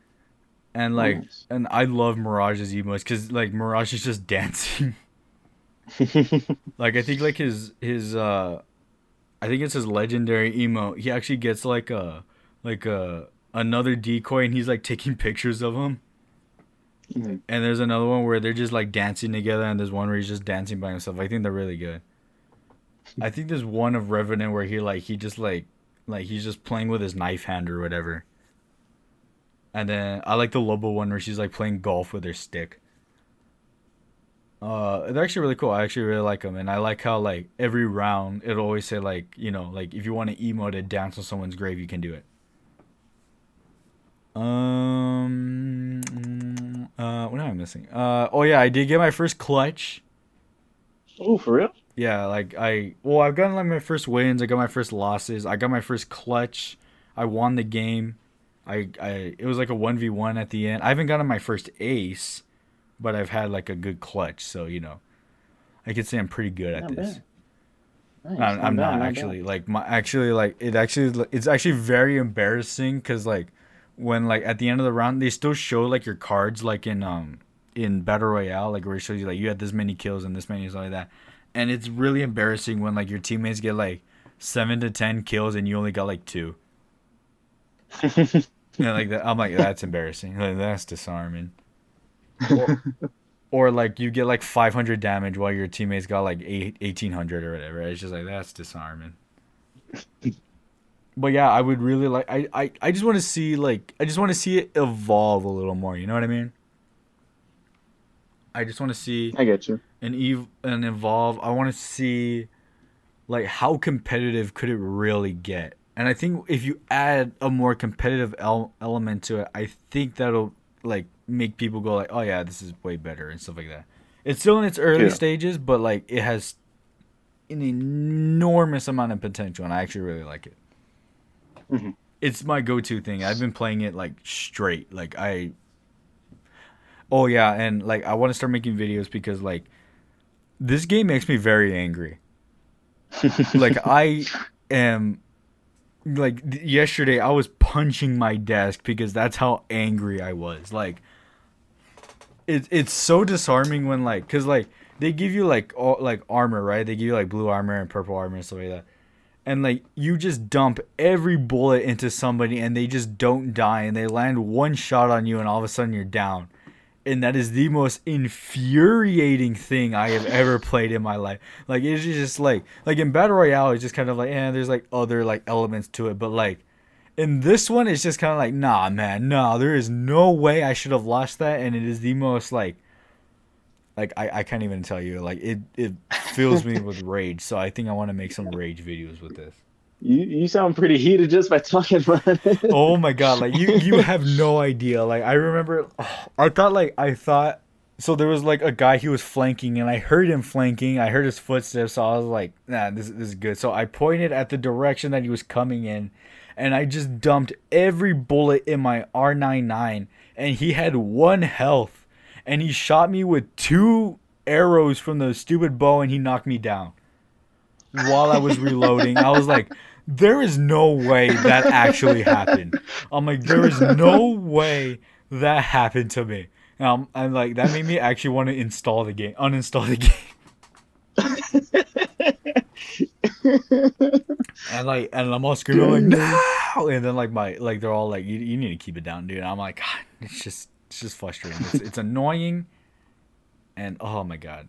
And like, nice. and I love Mirage's emotes because like Mirage is just dancing. like I think like his his uh, I think it's his legendary emote. He actually gets like a like a another decoy and he's like taking pictures of him. Mm-hmm. And there's another one where they're just like dancing together, and there's one where he's just dancing by himself. I think they're really good. I think there's one of Revenant where he like he just like like he's just playing with his knife hand or whatever. And then I like the Loba one where she's like playing golf with her stick. Uh, they're actually really cool. I actually really like them, and I like how like every round it'll always say like you know like if you want to emote a dance on someone's grave, you can do it. Um, uh, what am I missing? Uh, oh yeah, I did get my first clutch. Oh, for real? yeah, like I well, I've gotten like my first wins. I got my first losses. I got my first clutch. I won the game. I I it was like a one v one at the end. I haven't gotten my first ace, but I've had like a good clutch. So you know, I could say I'm pretty good at not this. Nice, I'm, not, I'm not, not actually bad. like my actually like it actually it's actually very embarrassing because like when like at the end of the round they still show like your cards like in um in battle royale like where it shows you like you had this many kills and this many stuff like that and it's really embarrassing when like your teammates get like seven to ten kills and you only got like two. yeah, like that. I'm like that's embarrassing. Like, that's disarming. Or, or, like you get like 500 damage while your teammates got like 8, 1800 or whatever. It's just like that's disarming. but yeah, I would really like. I I, I just want to see like I just want to see it evolve a little more. You know what I mean? I just want to see. I get you. And ev and evolve. I want to see, like, how competitive could it really get? And I think if you add a more competitive el- element to it, I think that'll like make people go like, "Oh yeah, this is way better" and stuff like that. It's still in its early yeah. stages, but like it has an enormous amount of potential, and I actually really like it. Mm-hmm. It's my go-to thing. I've been playing it like straight. Like I Oh yeah, and like I want to start making videos because like this game makes me very angry. like I am like yesterday I was punching my desk because that's how angry I was. Like it it's so disarming when like cuz like they give you like all, like armor, right? They give you like blue armor and purple armor and stuff like that. And like you just dump every bullet into somebody and they just don't die and they land one shot on you and all of a sudden you're down and that is the most infuriating thing I have ever played in my life. Like it's just like like in battle royale, it's just kind of like, and eh, there's like other like elements to it, but like in this one, it's just kind of like, nah, man, nah, there is no way I should have lost that, and it is the most like, like I, I can't even tell you, like it it fills me with rage. So I think I want to make some rage videos with this. You you sound pretty heated just by talking about it. oh my god, like you you have no idea. Like I remember, oh, I thought like I thought so there was like a guy he was flanking and I heard him flanking. I heard his footsteps, so I was like, nah, this this is good. So I pointed at the direction that he was coming in, and I just dumped every bullet in my R99, and he had one health, and he shot me with two arrows from the stupid bow, and he knocked me down while I was reloading. I was like there is no way that actually happened. I'm like, there is no way that happened to me. And like that made me actually want to install the game, uninstall the game. and like, and I'm all screaming like, no! And then like my, like they're all like, you, you need to keep it down, dude. And I'm like, God, it's just, it's just frustrating. It's, it's annoying, and oh my god,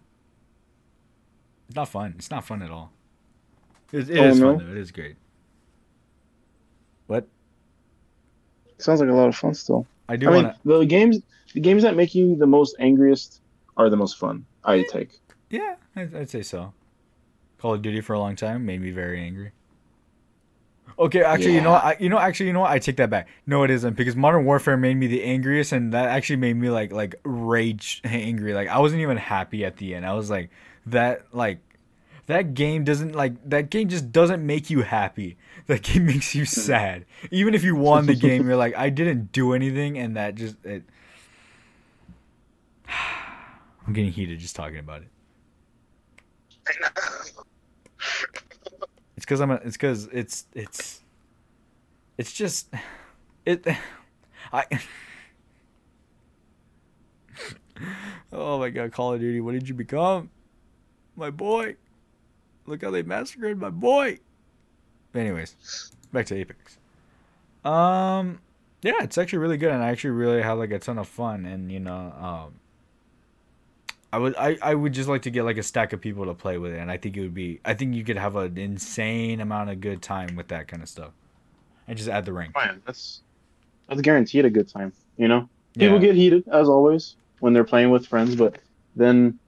it's not fun. It's not fun at all. It, it oh, is no? fun though. It is great. What? Sounds like a lot of fun still. I do I wanna... mean, the games the games that make you the most angriest are the most fun. I take. Yeah, I'd, I'd say so. Call of Duty for a long time made me very angry. Okay, actually, yeah. you know. I, you know, actually, you know what? I take that back. No, it isn't because Modern Warfare made me the angriest, and that actually made me like like rage angry. Like I wasn't even happy at the end. I was like that like that game doesn't like that game just doesn't make you happy. That game makes you sad. Even if you won the game, you're like, I didn't do anything, and that just it. I'm getting heated just talking about it. It's because I'm. A, it's because it's it's. It's just, it. I. oh my god, Call of Duty! What did you become, my boy? Look how they massacred my boy. anyways, back to Apex. Um, yeah, it's actually really good, and I actually really have like a ton of fun. And you know, um, I would I, I would just like to get like a stack of people to play with it, and I think it would be I think you could have an insane amount of good time with that kind of stuff, and just add the ring. Man, that's that's guaranteed a good time. You know, people yeah. get heated as always when they're playing with friends, but then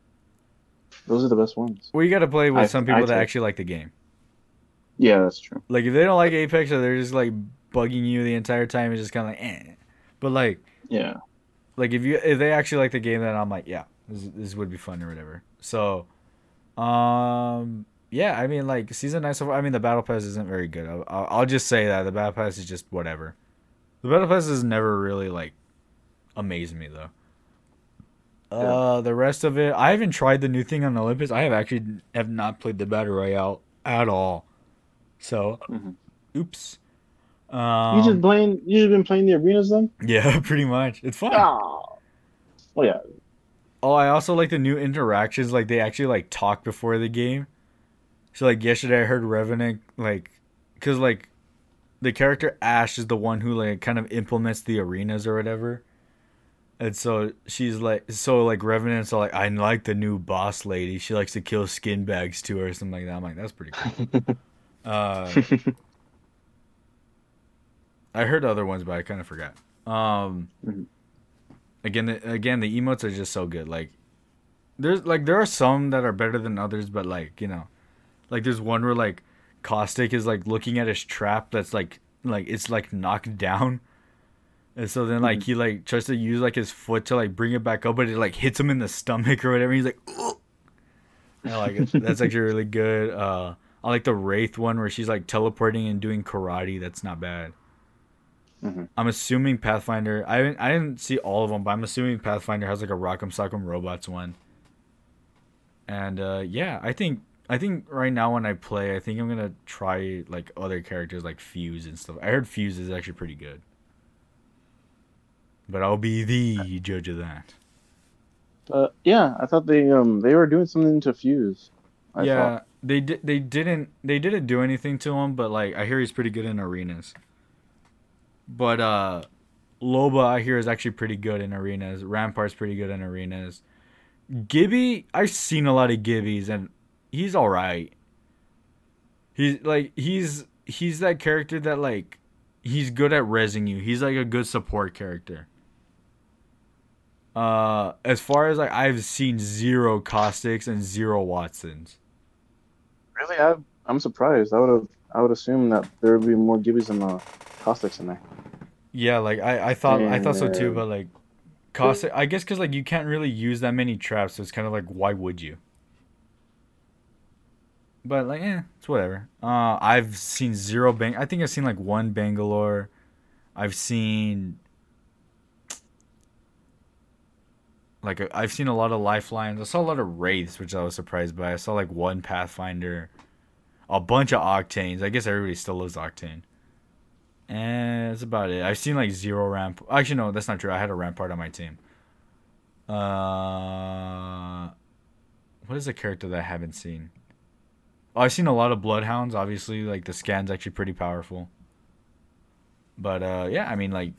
those are the best ones. Well, you got to play with I, some people that actually like the game. Yeah, that's true. Like if they don't like Apex or they're just like bugging you the entire time, it's just kind of like, eh. But like, yeah, like if you if they actually like the game, then I'm like, yeah, this, this would be fun or whatever. So, um, yeah, I mean like season nine so far. I mean the battle pass isn't very good. I'll, I'll just say that the battle pass is just whatever. The battle pass has never really like amazed me though. Uh, the rest of it, I haven't tried the new thing on Olympus. I have actually have not played the battle royale at all. So, mm-hmm. oops. Um, you just playing? You just been playing the arenas then? Yeah, pretty much. It's fun. Oh, well, yeah. Oh, I also like the new interactions. Like they actually like talk before the game. So like yesterday, I heard Revenant like, cause like, the character Ash is the one who like kind of implements the arenas or whatever. And so she's like, so like Revenant's all like, I like the new boss lady. She likes to kill skin bags to her or something like that. I'm like, that's pretty cool. uh, I heard other ones, but I kind of forgot. Um, mm-hmm. Again, the, again, the emotes are just so good. Like, there's like there are some that are better than others, but like you know, like there's one where like Caustic is like looking at his trap that's like like it's like knocked down and so then like mm-hmm. he like tries to use like his foot to like bring it back up, but it like hits him in the stomach or whatever. He's like, Ugh! I like it. That's actually really good. Uh, I like the Wraith one where she's like teleporting and doing karate. That's not bad. Mm-hmm. I'm assuming Pathfinder. I didn't. I didn't see all of them, but I'm assuming Pathfinder has like a Rock'em Sock'em Robots one. And uh, yeah, I think I think right now when I play, I think I'm gonna try like other characters like Fuse and stuff. I heard Fuse is actually pretty good. But I'll be the judge of that. Uh, yeah, I thought they um they were doing something to Fuse. I yeah, thought. they did they didn't they didn't do anything to him, but like I hear he's pretty good in arenas. But uh Loba I hear is actually pretty good in arenas. Rampart's pretty good in arenas. Gibby, I've seen a lot of Gibbies and he's all right. He's like he's he's that character that like he's good at resing you. He's like a good support character. Uh, as far as like I've seen zero Caustics and zero Wattsons. Really, I, I'm surprised. I would have, I would assume that there would be more Gibbies than uh, Caustics in there. Yeah, like I, I thought I thought so too, but like Caustic, I guess because like you can't really use that many traps, so it's kind of like why would you? But like, eh, it's whatever. Uh, I've seen zero bang. I think I've seen like one Bangalore. I've seen like i I've seen a lot of lifelines. I saw a lot of wraiths, which I was surprised by. I saw like one Pathfinder, a bunch of Octanes. I guess everybody still loves Octane. And that's about it. I've seen like zero ramp. Actually, no, that's not true. I had a rampart on my team. Uh, what is a character that I haven't seen? Oh, I've seen a lot of bloodhounds. Obviously, like the scan's actually pretty powerful. But uh, yeah, I mean, like,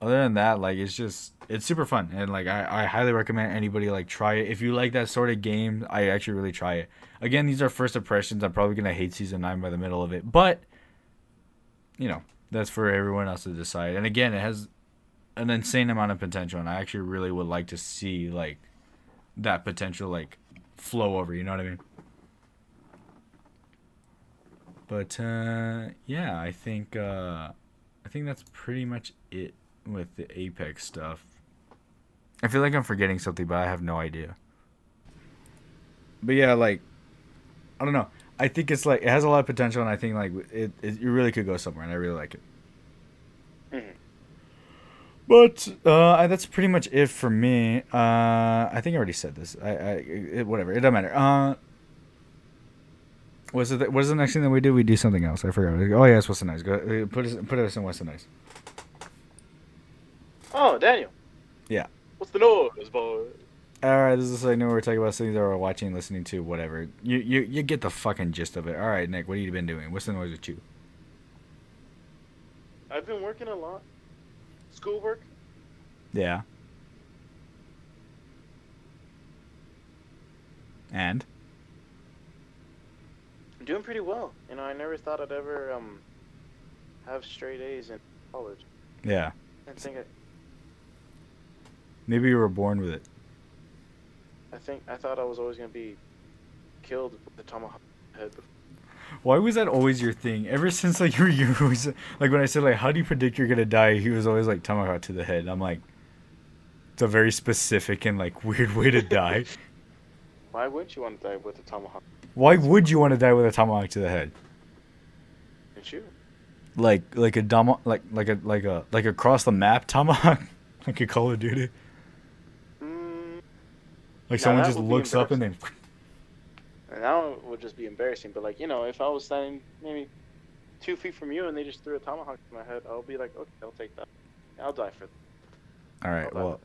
other than that, like, it's just it's super fun, and like, I I highly recommend anybody like try it if you like that sort of game. I actually really try it. Again, these are first impressions. I'm probably gonna hate season nine by the middle of it, but you know that's for everyone else to decide. And again, it has an insane amount of potential, and I actually really would like to see like that potential like flow over. You know what I mean? But uh, yeah, I think uh, I think that's pretty much it with the Apex stuff. I feel like I'm forgetting something, but I have no idea. But yeah, like I don't know. I think it's like it has a lot of potential, and I think like it, it, it really could go somewhere, and I really like it. Mhm. But uh, that's pretty much it for me. Uh, I think I already said this. I, I it, whatever. It doesn't matter. Uh, what's the what's the next thing that we do? We do something else. I forgot. Oh yes, what's the nice? Go uh, put us put us in what's the nice. Oh, Daniel. Yeah. What's the noise, boy? All right, this is like we're talking about things that we're watching, listening to, whatever. You you you get the fucking gist of it. All right, Nick, what have you been doing? What's the noise with you? I've been working a lot. Schoolwork. Yeah. And I'm doing pretty well. You know, I never thought I'd ever um have straight A's in college. yeah, I think I, maybe you were born with it. I think I thought I was always gonna be killed with the tomahawk head. Why was that always your thing? Ever since like you were you always like when I said like how do you predict you're gonna die? He was always like tomahawk to the head. I'm like, it's a very specific and like weird way to die. Why wouldn't you want to die with a tomahawk? Why would you want to die with a tomahawk to the head? Didn't you? Like like a dom like like a like a like across the map tomahawk, like a Call of Duty. Like Now someone just looks up and then and that would just be embarrassing. But like you know, if I was standing maybe two feet from you and they just threw a tomahawk to my head, I'll be like, okay, I'll take that. I'll die for All right. Well,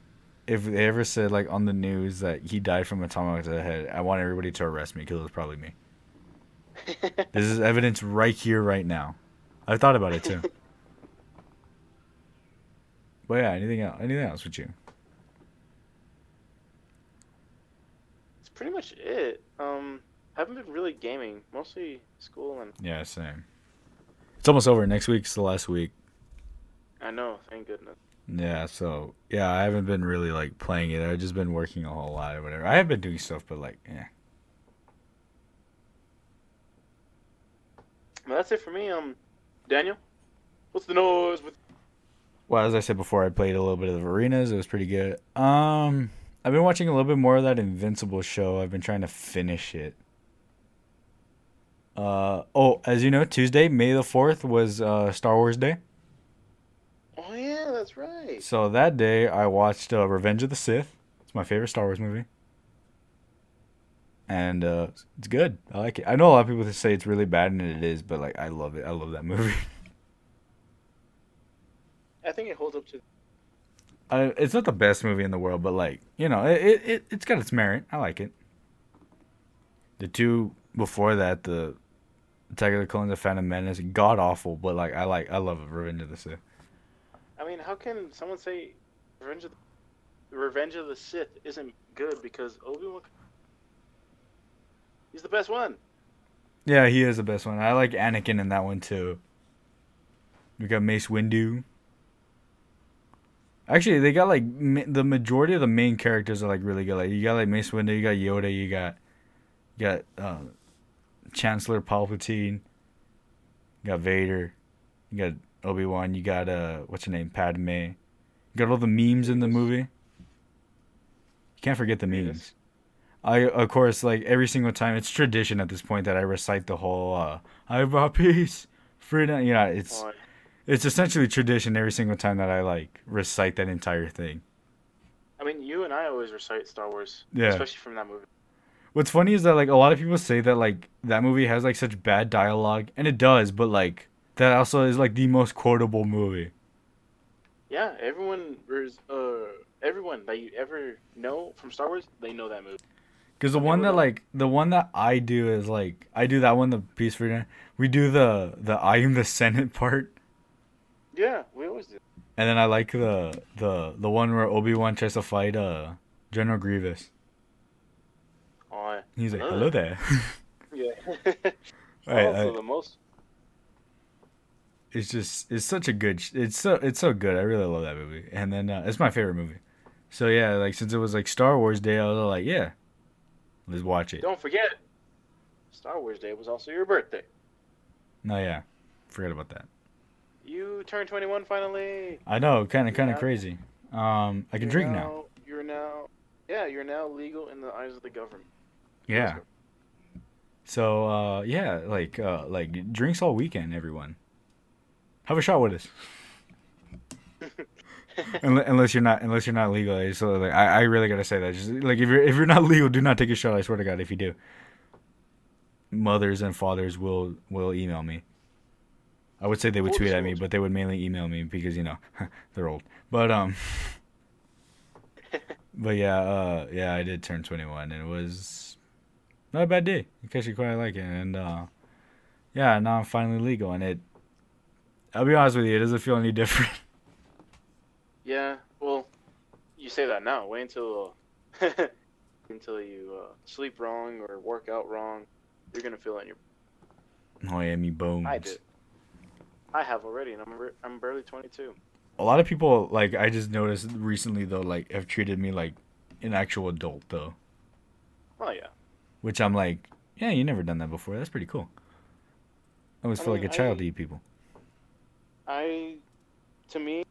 if they ever said like on the news that he died from a tomahawk to the head, I want everybody to arrest me because it was probably me. This is evidence right here, right now. I've thought about it too. but yeah, anything else? Anything else with you? That's pretty much it. Um, haven't been really gaming. Mostly school and Yeah, same. It's almost over. Next week's the last week. I know. Thank goodness. Yeah, so yeah, I haven't been really like playing it. I've just been working a whole lot or whatever. I have been doing stuff, but like, yeah. Well, that's it for me. Um, Daniel, what's the noise with? Well, as I said before, I played a little bit of the arenas. It was pretty good. Um, I've been watching a little bit more of that Invincible show. I've been trying to finish it. Uh oh, as you know, Tuesday, May the fourth was uh Star Wars Day. Oh yeah, that's right. So that day, I watched uh, Revenge of the Sith. It's my favorite Star Wars movie, and uh, it's good. I like it. I know a lot of people say it's really bad, and it is, but like I love it. I love that movie. I think it holds up to. I, it's not the best movie in the world, but like you know, it, it, it it's got its merit. I like it. The two before that, the Attack of the Clones, the Phantom Menace, god awful, but like I like I love Revenge of the Sith. I mean, how can someone say Revenge of the, Revenge of the Sith isn't good because Obi Wan? He's the best one. Yeah, he is the best one. I like Anakin in that one too. We got Mace Windu. Actually, they got like ma- the majority of the main characters are like really good. Like you got like Mace Windu, you got Yoda, you got you got uh, Chancellor Palpatine, you got Vader, you got Obi Wan, you got uh what's her name, Padme. You got all the memes in the movie. You can't forget the memes. I of course like every single time it's tradition at this point that I recite the whole uh I brought peace, freedom. Yeah, it's it's essentially tradition every single time that I like recite that entire thing. I mean, you and I always recite Star Wars, Yeah. especially from that movie. What's funny is that like a lot of people say that like that movie has like such bad dialogue, and it does, but like that also is like the most quotable movie. Yeah, everyone, is, uh, everyone that you ever know from Star Wars, they know that movie. Because the one that like the one that I do is like I do that one the peace freedom. We do the the I am the Senate part, Yeah, we always do. and then I like the the the one where Obi Wan tries to fight uh General Grievous. Oh, He's like. "Hello there." yeah. Right, also, I- the most. it's just it's such a good it's so it's so good i really love that movie and then uh, it's my favorite movie so yeah like since it was like star wars day i was like yeah let's watch it Don't forget, Star Wars Day was also your birthday. no yeah forget about that You turned 21 finally. i know kind of kind of crazy. Um i can You're drink now You're now, yeah, you're now legal in the eyes of the government. yeah. So uh yeah like uh like drinks all weekend everyone. Have a shot with us. Unless you're not unless you're not legal so like I, I really gotta say that. Just like if you're if you're not legal do not take a shot i swear to god if you do. Mothers and fathers will will email me i would say they would tweet at me but they would mainly email me because you know they're old but um but yeah uh yeah i did turn 21 and it was not a bad day case you quite like it and uh yeah now i'm finally legal and it i'll be honest with you it doesn't feel any different Yeah, well, you say that now. Wait until until you uh, sleep wrong or work out wrong. You're gonna feel it in your. Oh yeah, me bones. I did. I have already, and I'm re- I'm barely 22. A lot of people like I just noticed recently though like have treated me like an actual adult though, Oh yeah. which I'm like, yeah, you never done that before. That's pretty cool. I always I feel mean, like a child to you people. I, to me,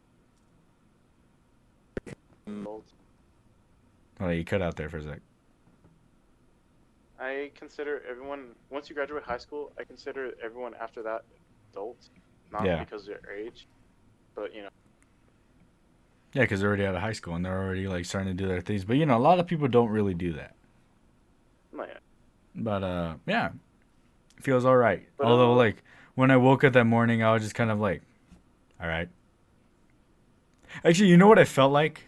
old. Oh, you cut out there for a sec. I consider everyone once you graduate high school. I consider everyone after that adults, not Yeah. because of their age, but you know. Yeah, because they're already out of high school and they're already like starting to do their things. But you know, a lot of people don't really do that. Not yet. But uh, yeah, feels all right. But, Although uh, like when I woke up that morning, I was just kind of like, all right. Actually, you know what I felt like?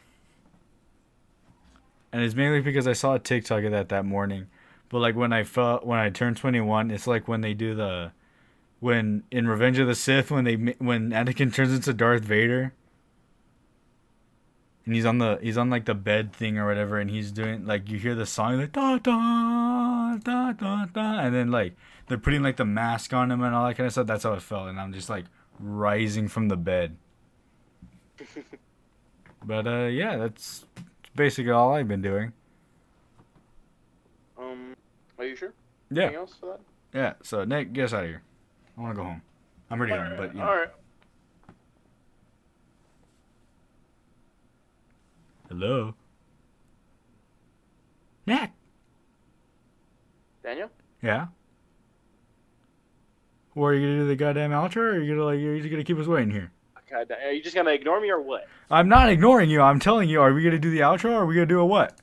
And it's mainly because I saw a TikTok of that that morning. But like when I felt when I turned 21, it's like when they do the when in Revenge of the Sith when they when Anakin turns into Darth Vader. And he's on the he's on like the bed thing or whatever and he's doing like you hear the song like da da da da da and then like they're putting like the mask on him and all that kind of stuff. That's how it felt and I'm just like rising from the bed. But uh yeah, that's basically all I've been doing. Um, are you sure? Yeah. Anything else for that? Yeah, so Nick, get us out of here. I want to go home. I'm already home, but you know. All right. Hello. Nick. Daniel. Yeah. Or are you gonna do the goddamn outro, or are you gonna like you're just gonna keep us waiting here? God, are you just gonna ignore me or what? I'm not ignoring you. I'm telling you. Are we gonna do the outro, or are we gonna do a what?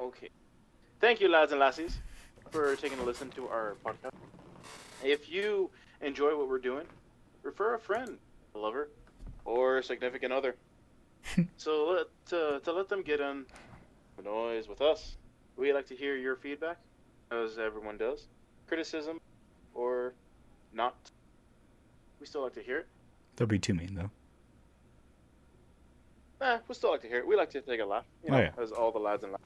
Okay. Thank you, lads and lassies, for taking a listen to our podcast. If you enjoy what we're doing, refer a friend, a lover, or a significant other. so let, to, to let them get in the noise with us, We like to hear your feedback, as everyone does. Criticism or not. We still like to hear it. They'll be too mean though. Eh, we still like to hear it. We like to take a laugh. You Oh, yeah. as all the lads and lads.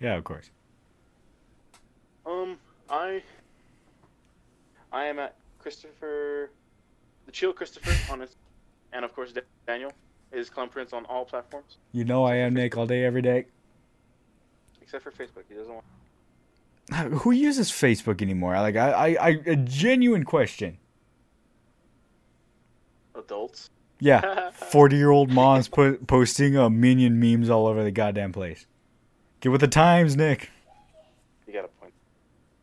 Yeah, of course. Um, I I am at Christopher, the chill Christopher on his, and of course Daniel is Clown Prince on all platforms You know I am Nick all day, every day. except for Facebook. He doesn't want. Who uses Facebook anymore? Like I, I, I a genuine question. Adults. Yeah, forty-year-old moms put posting uh, minion memes all over the goddamn place. Get with the times, Nick.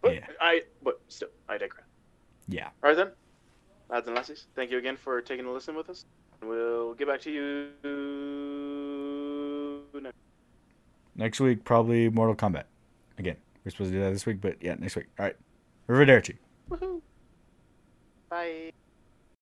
But yeah. I but still I digress. Yeah. All right then, lads and lassies, thank you again for taking a listen with us. We'll get back to you next. Next week, probably Mortal Kombat. Again, we're supposed to do that this week, but yeah, next week. All right. Arrivederci. Woohoo. Bye.